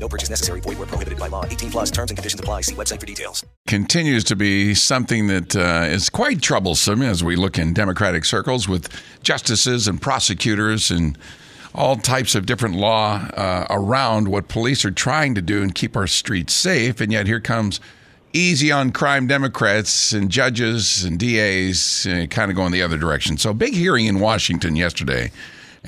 No purchase necessary. Void where prohibited by law. 18 plus terms and conditions apply. See website for details. continues to be something that uh, is quite troublesome as we look in Democratic circles with justices and prosecutors and all types of different law uh, around what police are trying to do and keep our streets safe. And yet here comes easy on crime Democrats and judges and DAs uh, kind of going the other direction. So, big hearing in Washington yesterday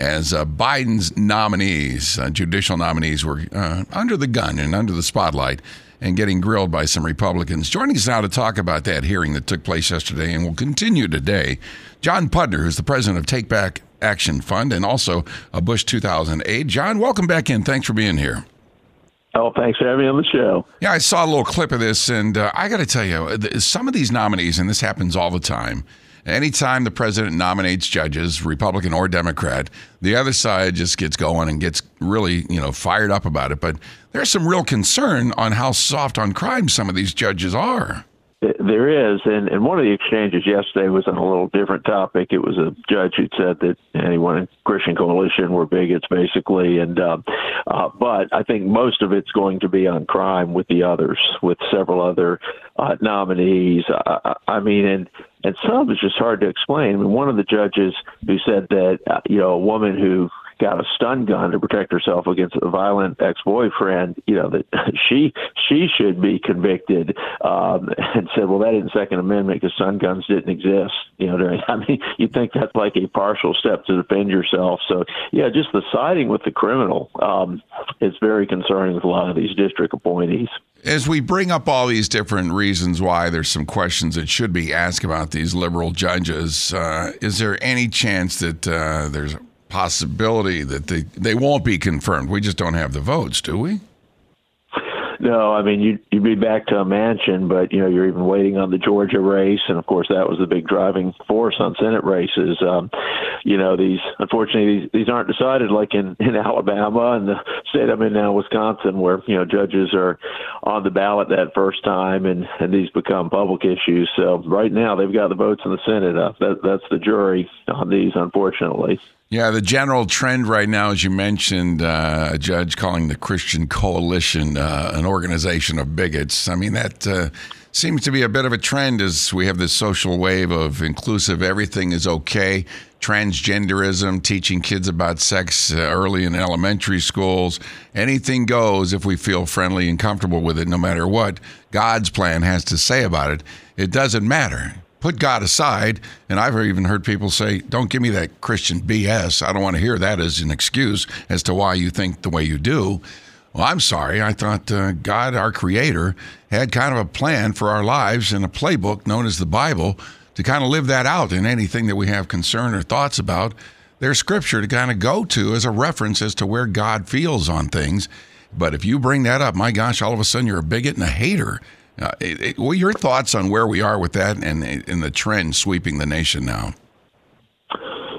as uh, Biden's nominees, uh, judicial nominees, were uh, under the gun and under the spotlight and getting grilled by some Republicans. Joining us now to talk about that hearing that took place yesterday and will continue today, John Pudner, who's the president of Take Back Action Fund and also a Bush 2008. John, welcome back in. Thanks for being here. Oh, thanks for having me on the show. Yeah, I saw a little clip of this, and uh, I got to tell you, some of these nominees, and this happens all the time. Anytime the president nominates judges, Republican or Democrat, the other side just gets going and gets really, you know, fired up about it. But there's some real concern on how soft on crime some of these judges are. There is, and, and one of the exchanges yesterday was on a little different topic. It was a judge who said that anyone in Christian Coalition were bigots, basically, and uh, uh, but I think most of it's going to be on crime with the others, with several other uh, nominees. I, I mean, and and some is just hard to explain. I mean, one of the judges who said that uh, you know a woman who got a stun gun to protect herself against a violent ex-boyfriend, you know that she she should be convicted, um, and said, well, that isn't Second Amendment because stun guns didn't exist. You know, during, I mean, you think that's like a partial step to defend yourself. So yeah, just the siding with the criminal um, is very concerning with a lot of these district appointees. As we bring up all these different reasons why there's some questions that should be asked about these liberal judges, uh, is there any chance that uh, there's a possibility that they, they won't be confirmed? We just don't have the votes, do we? No, I mean you'd you'd be back to a Manchin, but you know you're even waiting on the Georgia race, and of course that was the big driving force on Senate races. Um, you know these unfortunately these, these aren't decided like in in Alabama and the state I'm in now, Wisconsin, where you know judges are on the ballot that first time, and and these become public issues. So right now they've got the votes in the Senate. Uh, that that's the jury on these, unfortunately. Yeah, the general trend right now, as you mentioned, uh, a judge calling the Christian Coalition uh, an organization of bigots. I mean, that uh, seems to be a bit of a trend as we have this social wave of inclusive, everything is okay, transgenderism, teaching kids about sex uh, early in elementary schools. Anything goes if we feel friendly and comfortable with it, no matter what God's plan has to say about it. It doesn't matter put God aside. And I've even heard people say, don't give me that Christian BS. I don't want to hear that as an excuse as to why you think the way you do. Well, I'm sorry. I thought uh, God, our creator, had kind of a plan for our lives and a playbook known as the Bible to kind of live that out in anything that we have concern or thoughts about. There's scripture to kind of go to as a reference as to where God feels on things. But if you bring that up, my gosh, all of a sudden you're a bigot and a hater. Uh, it, it, your thoughts on where we are with that and, and the trend sweeping the nation now?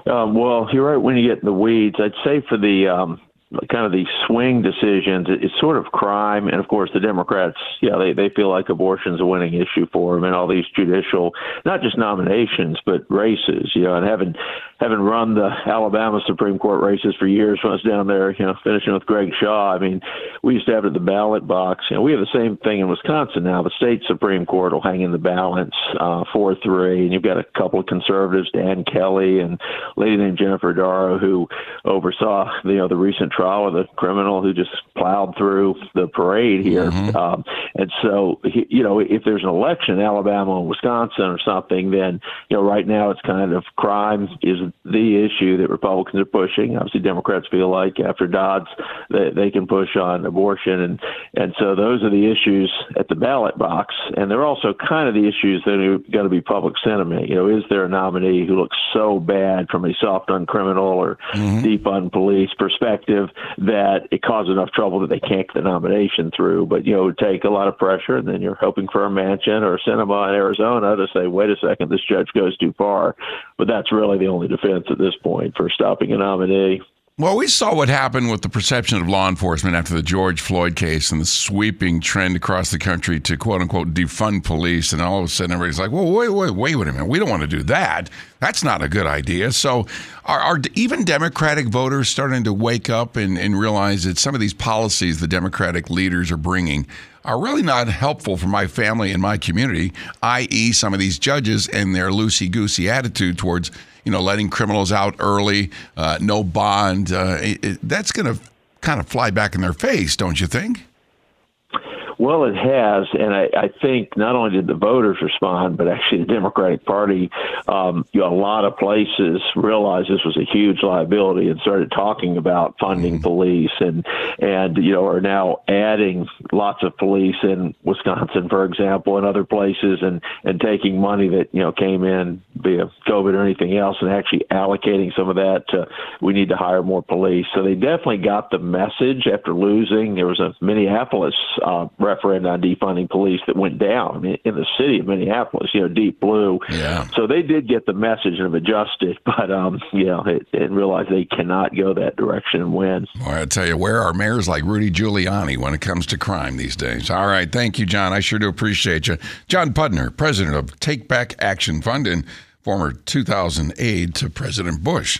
Um, well, you're right when you get in the weeds. I'd say for the um, kind of these swing decisions, it's sort of crime. And of course, the Democrats, yeah, they, they feel like abortion's a winning issue for them and all these judicial, not just nominations, but races, you know, and having, having run the Alabama Supreme Court races for years when I was down there, you know, finishing with Greg Shaw. I mean, we used to have it at the ballot box. You know, we have the same thing in Wisconsin now. The state Supreme Court will hang in the balance, uh, 4 3. And you've got a couple of conservatives, Dan Kelly and a lady named Jennifer Dorow, who oversaw, you know, the recent trial of the criminal who just plowed through the parade here. Mm-hmm. Um, and so, you know, if there's an election in Alabama or Wisconsin or something, then, you know, right now it's kind of crime is the issue that Republicans are pushing. Obviously, Democrats feel like after Dobbs, they, they can push on abortion. And, and so those are the issues at the ballot box. And they're also kind of the issues that are going to be public sentiment. You know, is there a nominee who looks so bad from a soft on criminal or mm-hmm. deep on police perspective that it caused enough trouble that they can't get the nomination through. But you know, it would take a lot of pressure, and then you're hoping for a Manchin or a Sinema in Arizona to say, "Wait a second, this judge goes too far." But that's really the only defense at this point for stopping a nominee. Well, we saw what happened with the perception of law enforcement after the George Floyd case and the sweeping trend across the country to quote unquote defund police. And all of a sudden, everybody's like, well, wait, wait, wait, wait a minute. We don't want to do that. That's not a good idea. So, are, are even Democratic voters starting to wake up and, and realize that some of these policies the Democratic leaders are bringing are really not helpful for my family and my community, i.e., some of these judges and their loosey goosey attitude towards you know, letting criminals out early, uh, no bond. Uh, it, that's going to kind of fly back in their face, don't you think? Well, it has, and I, I think not only did the voters respond, but actually the Democratic Party, um, you know, a lot of places realized this was a huge liability and started talking about funding mm police, and and you know are now adding lots of police in Wisconsin, for example, and other places, and and taking money that you know came in via COVID or anything else, and actually allocating some of that to we need to hire more police. So they definitely got the message after losing. There was a Minneapolis. Uh, referendum on defunding police that went down in the city of Minneapolis, you know, deep blue. Yeah. So they did get the message and have adjusted, but, um, you know, it, and realize they cannot go that direction and win. Well, I tell you, where are mayors like Rudy Giuliani when it comes to crime these days? All right. Thank you, John. I sure do appreciate you. John Pudner, president of Take Back Action Fund and former 2000 aide to President Bush.